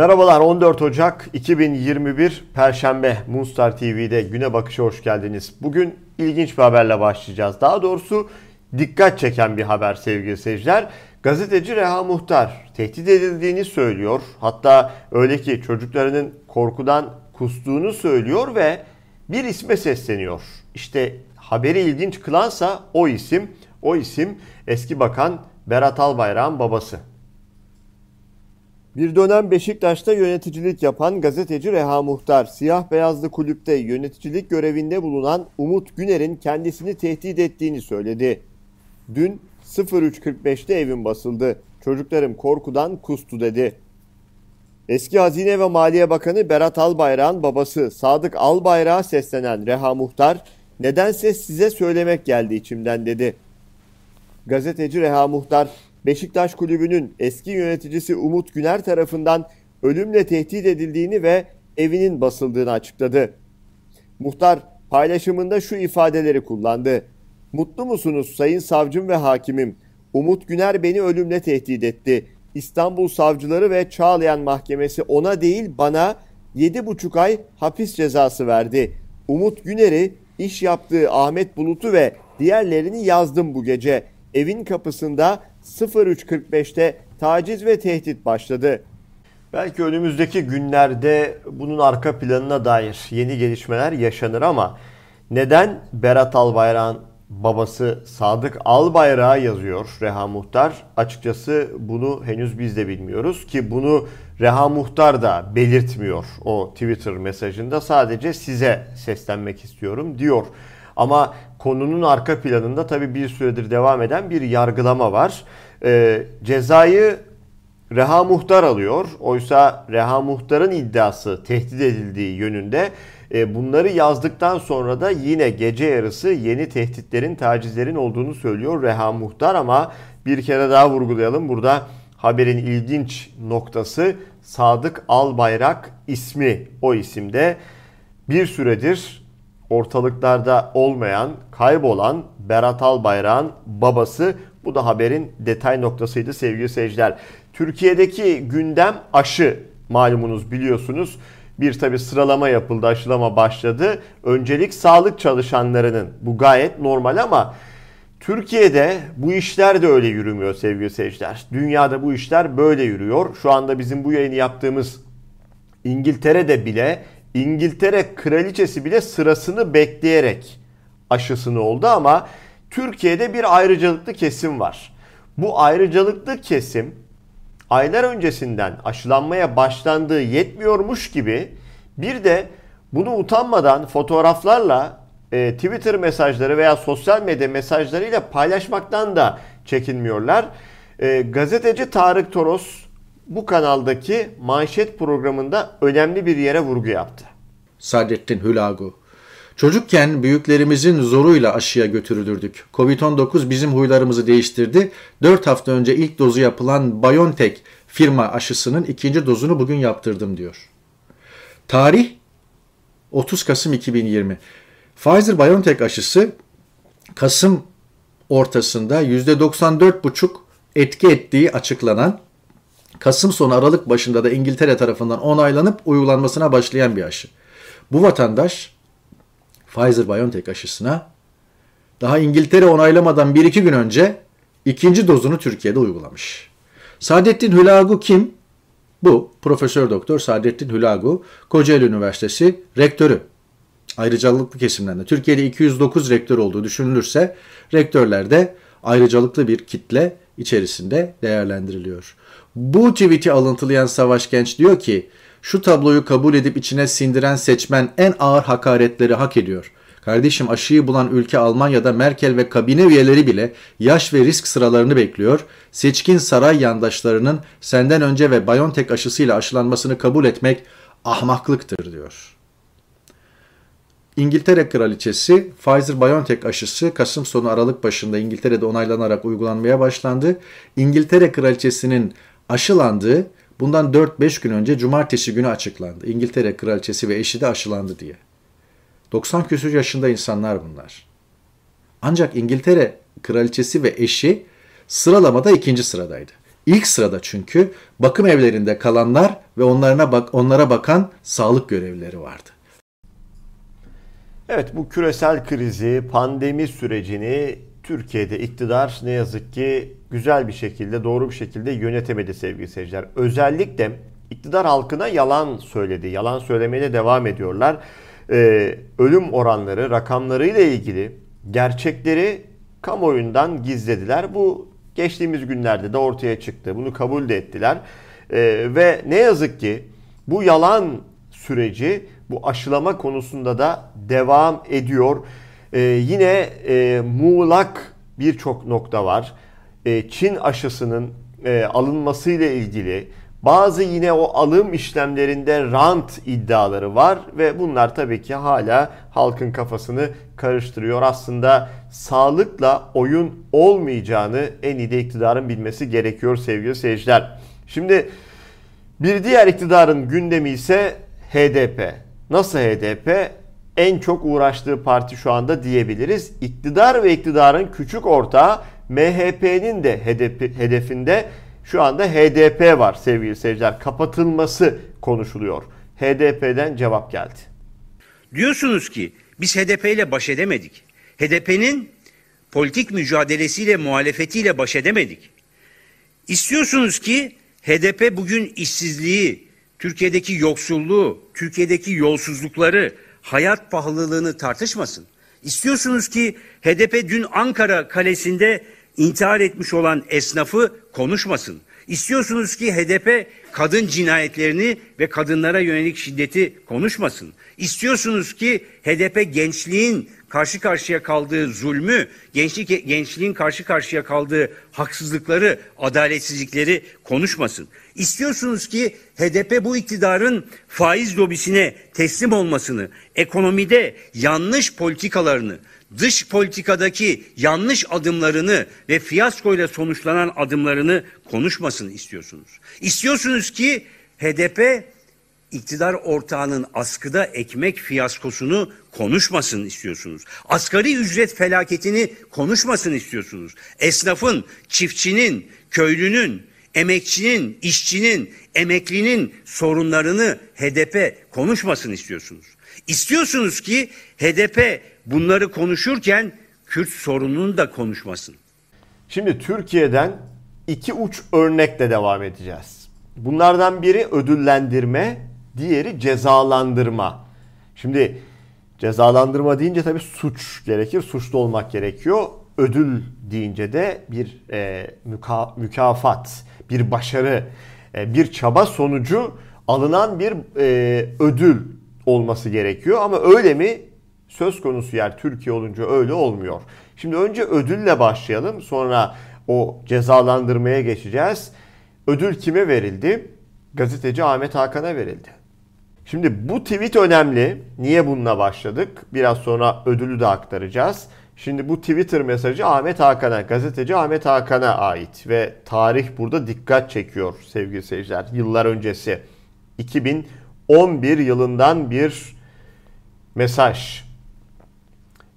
Merhabalar 14 Ocak 2021 Perşembe Moonstar TV'de güne bakışa hoş geldiniz. Bugün ilginç bir haberle başlayacağız. Daha doğrusu dikkat çeken bir haber sevgili seyirciler. Gazeteci Reha Muhtar tehdit edildiğini söylüyor. Hatta öyle ki çocuklarının korkudan kustuğunu söylüyor ve bir isme sesleniyor. İşte haberi ilginç kılansa o isim, o isim eski bakan Berat Albayrak'ın babası. Bir dönem Beşiktaş'ta yöneticilik yapan gazeteci Reha Muhtar, siyah beyazlı kulüpte yöneticilik görevinde bulunan Umut Güner'in kendisini tehdit ettiğini söyledi. Dün 03.45'te evim basıldı. Çocuklarım korkudan kustu dedi. Eski Hazine ve Maliye Bakanı Berat Albayrak'ın babası Sadık Albayrak'a seslenen Reha Muhtar, nedense size söylemek geldi içimden dedi. Gazeteci Reha Muhtar, Beşiktaş Kulübü'nün eski yöneticisi Umut Güner tarafından ölümle tehdit edildiğini ve evinin basıldığını açıkladı. Muhtar paylaşımında şu ifadeleri kullandı. Mutlu musunuz sayın savcım ve hakimim? Umut Güner beni ölümle tehdit etti. İstanbul Savcıları ve Çağlayan Mahkemesi ona değil bana 7,5 ay hapis cezası verdi. Umut Güner'i, iş yaptığı Ahmet Bulut'u ve diğerlerini yazdım bu gece. Evin kapısında 03.45'te taciz ve tehdit başladı. Belki önümüzdeki günlerde bunun arka planına dair yeni gelişmeler yaşanır ama neden Berat Albayrak'ın babası Sadık Albayrak'a yazıyor Reha Muhtar? Açıkçası bunu henüz biz de bilmiyoruz ki bunu Reha Muhtar da belirtmiyor o Twitter mesajında. Sadece size seslenmek istiyorum diyor. Ama konunun arka planında tabii bir süredir devam eden bir yargılama var. E, cezayı Reha Muhtar alıyor. Oysa Reha Muhtar'ın iddiası tehdit edildiği yönünde. E, bunları yazdıktan sonra da yine gece yarısı yeni tehditlerin, tacizlerin olduğunu söylüyor Reha Muhtar ama bir kere daha vurgulayalım. Burada haberin ilginç noktası Sadık Albayrak ismi o isimde bir süredir ortalıklarda olmayan, kaybolan Berat Albayrak'ın babası. Bu da haberin detay noktasıydı sevgili seyirciler. Türkiye'deki gündem aşı malumunuz biliyorsunuz. Bir tabi sıralama yapıldı, aşılama başladı. Öncelik sağlık çalışanlarının bu gayet normal ama Türkiye'de bu işler de öyle yürümüyor sevgili seyirciler. Dünyada bu işler böyle yürüyor. Şu anda bizim bu yayını yaptığımız İngiltere'de bile İngiltere kraliçesi bile sırasını bekleyerek aşısını oldu ama Türkiye'de bir ayrıcalıklı kesim var. Bu ayrıcalıklı kesim aylar öncesinden aşılanmaya başlandığı yetmiyormuş gibi bir de bunu utanmadan fotoğraflarla e, Twitter mesajları veya sosyal medya mesajlarıyla paylaşmaktan da çekinmiyorlar. E, gazeteci Tarık Toros bu kanaldaki manşet programında önemli bir yere vurgu yaptı. Sadrettin Hülagu Çocukken büyüklerimizin zoruyla aşıya götürülürdük. Covid-19 bizim huylarımızı değiştirdi. 4 hafta önce ilk dozu yapılan BioNTech firma aşısının ikinci dozunu bugün yaptırdım diyor. Tarih 30 Kasım 2020. Pfizer-BioNTech aşısı Kasım ortasında %94,5 etki ettiği açıklanan Kasım sonu Aralık başında da İngiltere tarafından onaylanıp uygulanmasına başlayan bir aşı. Bu vatandaş Pfizer-BioNTech aşısına daha İngiltere onaylamadan 1-2 gün önce ikinci dozunu Türkiye'de uygulamış. Saadettin Hülagu kim? Bu Profesör Doktor Saadettin Hülagu, Kocaeli Üniversitesi rektörü. Ayrıcalıklı kesimden de Türkiye'de 209 rektör olduğu düşünülürse rektörlerde ayrıcalıklı bir kitle içerisinde değerlendiriliyor. Bu tweet'i alıntılayan Savaş Genç diyor ki şu tabloyu kabul edip içine sindiren seçmen en ağır hakaretleri hak ediyor. Kardeşim aşıyı bulan ülke Almanya'da Merkel ve kabine üyeleri bile yaş ve risk sıralarını bekliyor. Seçkin saray yandaşlarının senden önce ve BioNTech aşısıyla aşılanmasını kabul etmek ahmaklıktır diyor. İngiltere Kraliçesi Pfizer-BioNTech aşısı Kasım sonu Aralık başında İngiltere'de onaylanarak uygulanmaya başlandı. İngiltere Kraliçesi'nin aşılandığı bundan 4-5 gün önce cumartesi günü açıklandı. İngiltere Kraliçesi ve eşi de aşılandı diye. 90 küsur yaşında insanlar bunlar. Ancak İngiltere Kraliçesi ve eşi sıralamada ikinci sıradaydı. İlk sırada çünkü bakım evlerinde kalanlar ve onlarına bak onlara bakan sağlık görevlileri vardı. Evet bu küresel krizi, pandemi sürecini Türkiye'de iktidar ne yazık ki güzel bir şekilde, doğru bir şekilde yönetemedi sevgili seyirciler. Özellikle iktidar halkına yalan söyledi. Yalan söylemeye de devam ediyorlar. Ee, ölüm oranları, rakamlarıyla ilgili gerçekleri kamuoyundan gizlediler. Bu geçtiğimiz günlerde de ortaya çıktı. Bunu kabul de ettiler. Ee, ve ne yazık ki bu yalan süreci bu aşılama konusunda da devam ediyor. Ee, yine e, muğlak birçok nokta var. E, Çin aşısının e, alınmasıyla ilgili bazı yine o alım işlemlerinde rant iddiaları var ve bunlar tabii ki hala halkın kafasını karıştırıyor. Aslında sağlıkla oyun olmayacağını en iyi de iktidarın bilmesi gerekiyor sevgili seyirciler. Şimdi bir diğer iktidarın gündemi ise HDP. Nasıl HDP? En çok uğraştığı parti şu anda diyebiliriz. İktidar ve iktidarın küçük ortağı MHP'nin de hedefinde şu anda HDP var sevgili seyirciler. Kapatılması konuşuluyor. HDP'den cevap geldi. Diyorsunuz ki biz HDP ile baş edemedik. HDP'nin politik mücadelesiyle, muhalefetiyle baş edemedik. İstiyorsunuz ki HDP bugün işsizliği, Türkiye'deki yoksulluğu, Türkiye'deki yolsuzlukları, hayat pahalılığını tartışmasın. İstiyorsunuz ki HDP dün Ankara kalesinde intihar etmiş olan esnafı konuşmasın. İstiyorsunuz ki HDP kadın cinayetlerini ve kadınlara yönelik şiddeti konuşmasın. İstiyorsunuz ki HDP gençliğin karşı karşıya kaldığı zulmü, gençlik gençliğin karşı karşıya kaldığı haksızlıkları, adaletsizlikleri konuşmasın. İstiyorsunuz ki HDP bu iktidarın faiz lobisine teslim olmasını, ekonomide yanlış politikalarını, dış politikadaki yanlış adımlarını ve fiyaskoyla sonuçlanan adımlarını konuşmasını istiyorsunuz. İstiyorsunuz ki HDP iktidar ortağının askıda ekmek fiyaskosunu konuşmasın istiyorsunuz. Asgari ücret felaketini konuşmasın istiyorsunuz. Esnafın, çiftçinin, köylünün, emekçinin, işçinin, emeklinin sorunlarını HDP konuşmasın istiyorsunuz. İstiyorsunuz ki HDP bunları konuşurken Kürt sorununu da konuşmasın. Şimdi Türkiye'den iki uç örnekle devam edeceğiz. Bunlardan biri ödüllendirme, diğeri cezalandırma. Şimdi cezalandırma deyince tabii suç gerekir, suçlu olmak gerekiyor. Ödül deyince de bir e, müka, mükafat, bir başarı, e, bir çaba sonucu alınan bir e, ödül olması gerekiyor. Ama öyle mi? Söz konusu yer Türkiye olunca öyle olmuyor. Şimdi önce ödülle başlayalım. Sonra o cezalandırmaya geçeceğiz. Ödül kime verildi? Gazeteci Ahmet Hakan'a verildi. Şimdi bu tweet önemli. Niye bununla başladık? Biraz sonra ödülü de aktaracağız. Şimdi bu Twitter mesajı Ahmet Hakan'a, gazeteci Ahmet Hakan'a ait ve tarih burada dikkat çekiyor sevgili seyirciler. Yıllar öncesi 2011 yılından bir mesaj.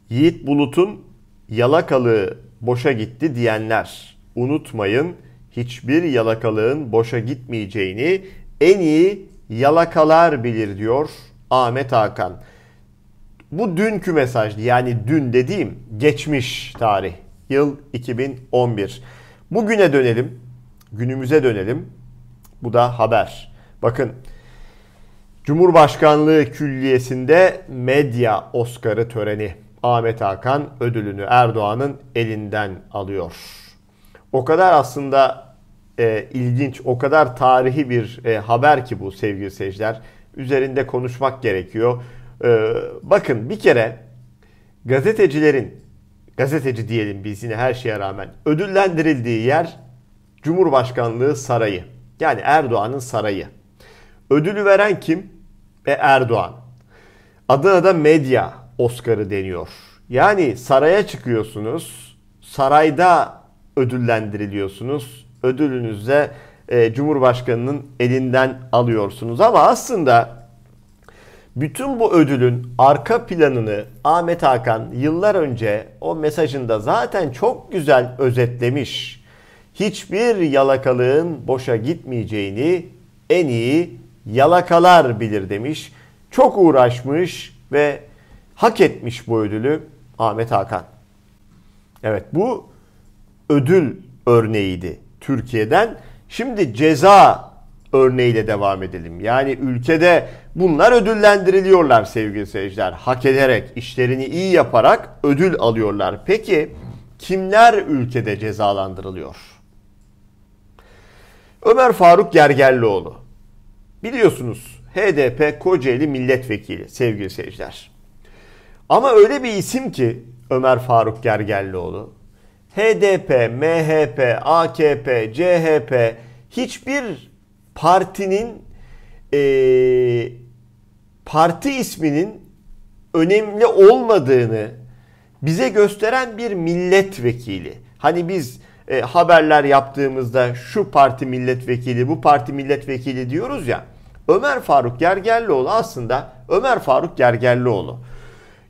Yiğit Bulut'un yalakalığı boşa gitti diyenler unutmayın hiçbir yalakalığın boşa gitmeyeceğini en iyi yalakalar bilir diyor Ahmet Hakan. Bu dünkü mesajdı yani dün dediğim geçmiş tarih yıl 2011. Bugüne dönelim günümüze dönelim bu da haber. Bakın Cumhurbaşkanlığı Külliyesi'nde medya Oscar'ı töreni. Ahmet Hakan ödülünü Erdoğan'ın elinden alıyor. O kadar aslında e, ilginç, o kadar tarihi bir e, haber ki bu sevgili seyirciler. Üzerinde konuşmak gerekiyor. E, bakın bir kere gazetecilerin, gazeteci diyelim biz yine her şeye rağmen ödüllendirildiği yer Cumhurbaşkanlığı sarayı. Yani Erdoğan'ın sarayı. Ödülü veren kim? E Erdoğan. Adına da medya Oscar'ı deniyor. Yani saraya çıkıyorsunuz, sarayda ödüllendiriliyorsunuz. Ödülünüzde e, Cumhurbaşkanı'nın elinden alıyorsunuz. Ama aslında bütün bu ödülün arka planını Ahmet Hakan yıllar önce o mesajında zaten çok güzel özetlemiş. hiçbir yalakalığın boşa gitmeyeceğini en iyi yalakalar bilir demiş. Çok uğraşmış ve hak etmiş bu ödülü Ahmet Hakan. Evet bu ödül örneğiydi Türkiye'den. Şimdi ceza örneğiyle devam edelim. Yani ülkede bunlar ödüllendiriliyorlar sevgili seyirciler. Hak ederek, işlerini iyi yaparak ödül alıyorlar. Peki kimler ülkede cezalandırılıyor? Ömer Faruk Gergerlioğlu. Biliyorsunuz HDP Kocaeli milletvekili sevgili seyirciler. Ama öyle bir isim ki Ömer Faruk Gergerlioğlu. HDP, MHP, AKP, CHP hiçbir partinin e, parti isminin önemli olmadığını bize gösteren bir milletvekili. Hani biz e, haberler yaptığımızda şu parti milletvekili, bu parti milletvekili diyoruz ya. Ömer Faruk Gergerlioğlu aslında Ömer Faruk Gergerlioğlu.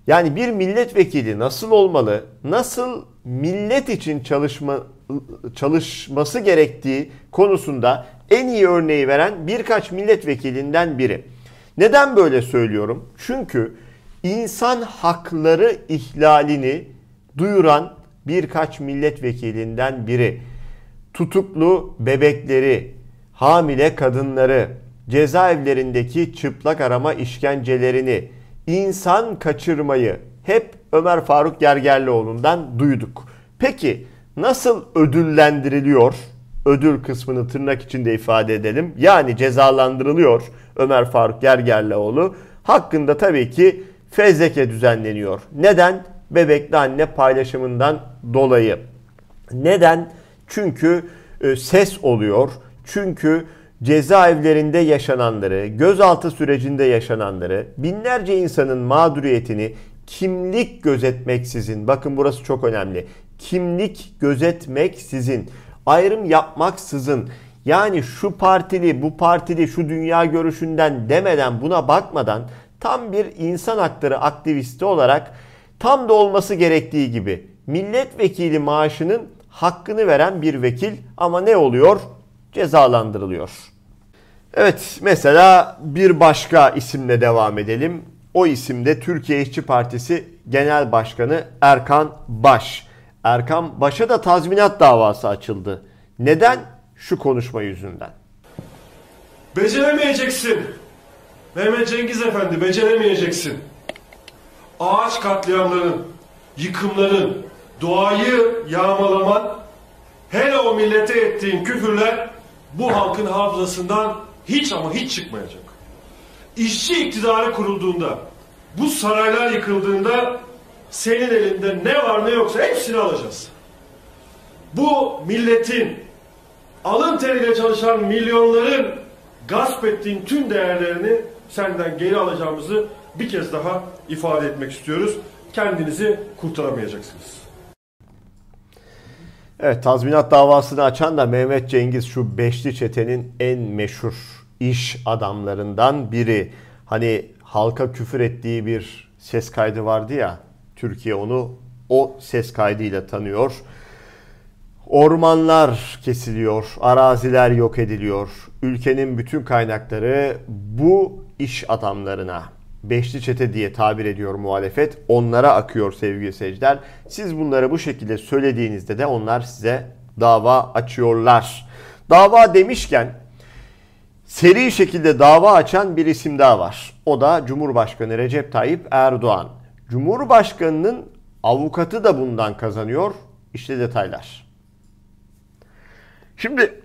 Yani bir milletvekili nasıl olmalı, nasıl millet için çalışma çalışması gerektiği konusunda en iyi örneği veren birkaç milletvekilinden biri. Neden böyle söylüyorum? Çünkü insan hakları ihlalini duyuran birkaç milletvekilinden biri. Tutuklu bebekleri, hamile kadınları, cezaevlerindeki çıplak arama işkencelerini, insan kaçırmayı hep Ömer Faruk Gergerlioğlu'ndan duyduk. Peki nasıl ödüllendiriliyor? Ödül kısmını tırnak içinde ifade edelim. Yani cezalandırılıyor Ömer Faruk Gergerlioğlu. Hakkında tabii ki fezleke düzenleniyor. Neden? Bebekli anne paylaşımından dolayı. Neden? Çünkü e, ses oluyor. Çünkü cezaevlerinde yaşananları, gözaltı sürecinde yaşananları, binlerce insanın mağduriyetini kimlik gözetmeksizin, bakın burası çok önemli, kimlik gözetmeksizin, ayrım yapmaksızın, yani şu partili, bu partili, şu dünya görüşünden demeden, buna bakmadan tam bir insan hakları aktivisti olarak tam da olması gerektiği gibi milletvekili maaşının hakkını veren bir vekil ama ne oluyor? Cezalandırılıyor. Evet mesela bir başka isimle devam edelim. O isim de Türkiye İşçi Partisi Genel Başkanı Erkan Baş. Erkan Baş'a da tazminat davası açıldı. Neden? Şu konuşma yüzünden. Beceremeyeceksin. Mehmet Cengiz Efendi beceremeyeceksin. Ağaç katliamların, yıkımların, doğayı yağmalaman, hele o millete ettiğin küfürler bu halkın hafızasından hiç ama hiç çıkmayacak. İşçi iktidarı kurulduğunda, bu saraylar yıkıldığında senin elinde ne var ne yoksa hepsini alacağız. Bu milletin alın teriyle çalışan milyonların gasp ettiğin tüm değerlerini senden geri alacağımızı bir kez daha ifade etmek istiyoruz. Kendinizi kurtaramayacaksınız. Evet tazminat davasını açan da Mehmet Cengiz şu beşli çetenin en meşhur iş adamlarından biri. Hani halka küfür ettiği bir ses kaydı vardı ya. Türkiye onu o ses kaydıyla tanıyor. Ormanlar kesiliyor, araziler yok ediliyor. Ülkenin bütün kaynakları bu iş adamlarına, beşli çete diye tabir ediyor muhalefet, onlara akıyor sevgili seyirciler. Siz bunları bu şekilde söylediğinizde de onlar size dava açıyorlar. Dava demişken seri şekilde dava açan bir isim daha var. O da Cumhurbaşkanı Recep Tayyip Erdoğan. Cumhurbaşkanının avukatı da bundan kazanıyor. İşte detaylar. Şimdi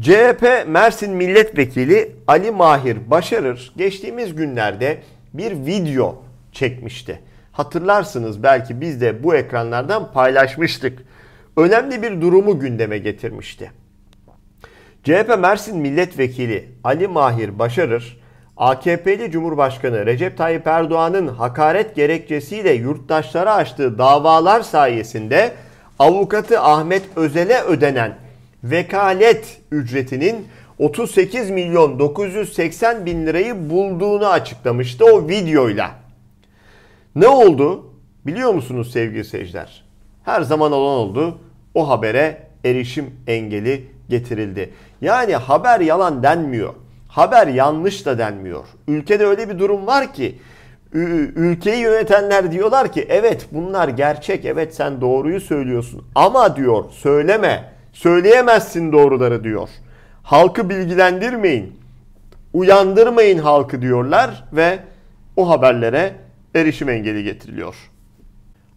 CHP Mersin Milletvekili Ali Mahir Başarır geçtiğimiz günlerde bir video çekmişti. Hatırlarsınız belki biz de bu ekranlardan paylaşmıştık. Önemli bir durumu gündeme getirmişti. CHP Mersin Milletvekili Ali Mahir Başarır, AKP'li Cumhurbaşkanı Recep Tayyip Erdoğan'ın hakaret gerekçesiyle yurttaşlara açtığı davalar sayesinde avukatı Ahmet Özel'e ödenen vekalet ücretinin 38 milyon 980 bin lirayı bulduğunu açıklamıştı o videoyla. Ne oldu? Biliyor musunuz sevgili seyirciler? Her zaman olan oldu. O habere erişim engeli getirildi. Yani haber yalan denmiyor. Haber yanlış da denmiyor. Ülkede öyle bir durum var ki ülkeyi yönetenler diyorlar ki evet bunlar gerçek evet sen doğruyu söylüyorsun ama diyor söyleme söyleyemezsin doğruları diyor. Halkı bilgilendirmeyin uyandırmayın halkı diyorlar ve o haberlere erişim engeli getiriliyor.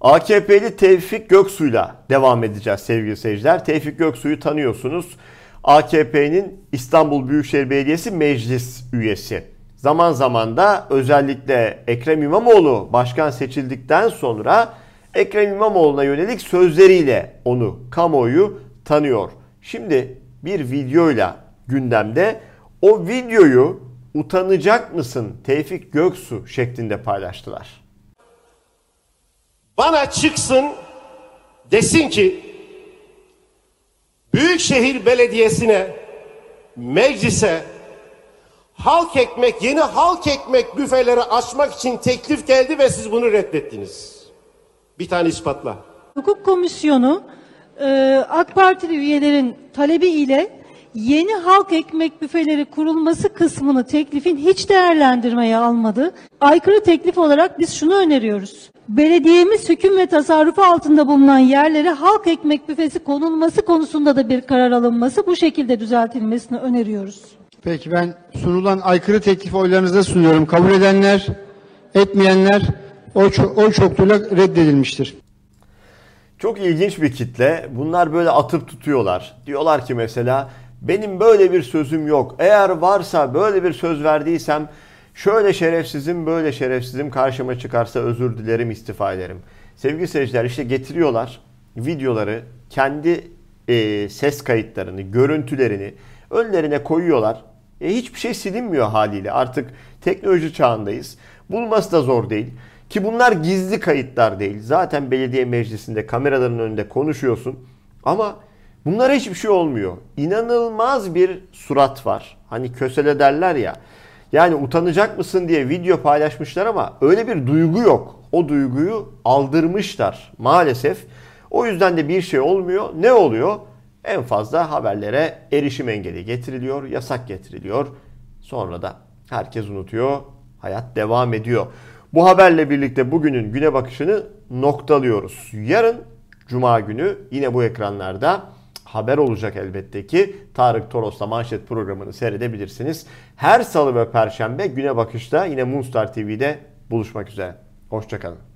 AKP'li Tevfik Göksu'yla devam edeceğiz sevgili seyirciler. Tevfik Göksu'yu tanıyorsunuz. AKP'nin İstanbul Büyükşehir Belediyesi meclis üyesi. Zaman zaman da özellikle Ekrem İmamoğlu başkan seçildikten sonra Ekrem İmamoğlu'na yönelik sözleriyle onu kamuoyu tanıyor. Şimdi bir videoyla gündemde o videoyu utanacak mısın Tevfik Göksu şeklinde paylaştılar. Bana çıksın desin ki Büyükşehir Belediyesi'ne, meclise halk ekmek, yeni halk ekmek büfeleri açmak için teklif geldi ve siz bunu reddettiniz. Bir tane ispatla. Hukuk Komisyonu e, AK Partili üyelerin talebi ile yeni halk ekmek büfeleri kurulması kısmını teklifin hiç değerlendirmeye almadı. Aykırı teklif olarak biz şunu öneriyoruz. Belediyemiz hüküm ve tasarrufu altında bulunan yerlere halk ekmek büfesi konulması konusunda da bir karar alınması bu şekilde düzeltilmesini öneriyoruz. Peki ben sunulan aykırı teklifi oylarınıza sunuyorum. Kabul edenler, etmeyenler oy, oy çokluğuyla reddedilmiştir. Çok ilginç bir kitle. Bunlar böyle atıp tutuyorlar. Diyorlar ki mesela benim böyle bir sözüm yok. Eğer varsa böyle bir söz verdiysem şöyle şerefsizim böyle şerefsizim karşıma çıkarsa özür dilerim istifa ederim. Sevgili seyirciler işte getiriyorlar videoları kendi e, ses kayıtlarını görüntülerini önlerine koyuyorlar. E, hiçbir şey silinmiyor haliyle artık teknoloji çağındayız. Bulması da zor değil. Ki bunlar gizli kayıtlar değil. Zaten belediye meclisinde kameraların önünde konuşuyorsun. Ama Bunlara hiçbir şey olmuyor. İnanılmaz bir surat var. Hani kösele derler ya. Yani utanacak mısın diye video paylaşmışlar ama öyle bir duygu yok. O duyguyu aldırmışlar maalesef. O yüzden de bir şey olmuyor. Ne oluyor? En fazla haberlere erişim engeli getiriliyor, yasak getiriliyor. Sonra da herkes unutuyor, hayat devam ediyor. Bu haberle birlikte bugünün güne bakışını noktalıyoruz. Yarın Cuma günü yine bu ekranlarda haber olacak elbette ki. Tarık Toros'la manşet programını seyredebilirsiniz. Her salı ve perşembe güne bakışta yine Moonstar TV'de buluşmak üzere. Hoşçakalın.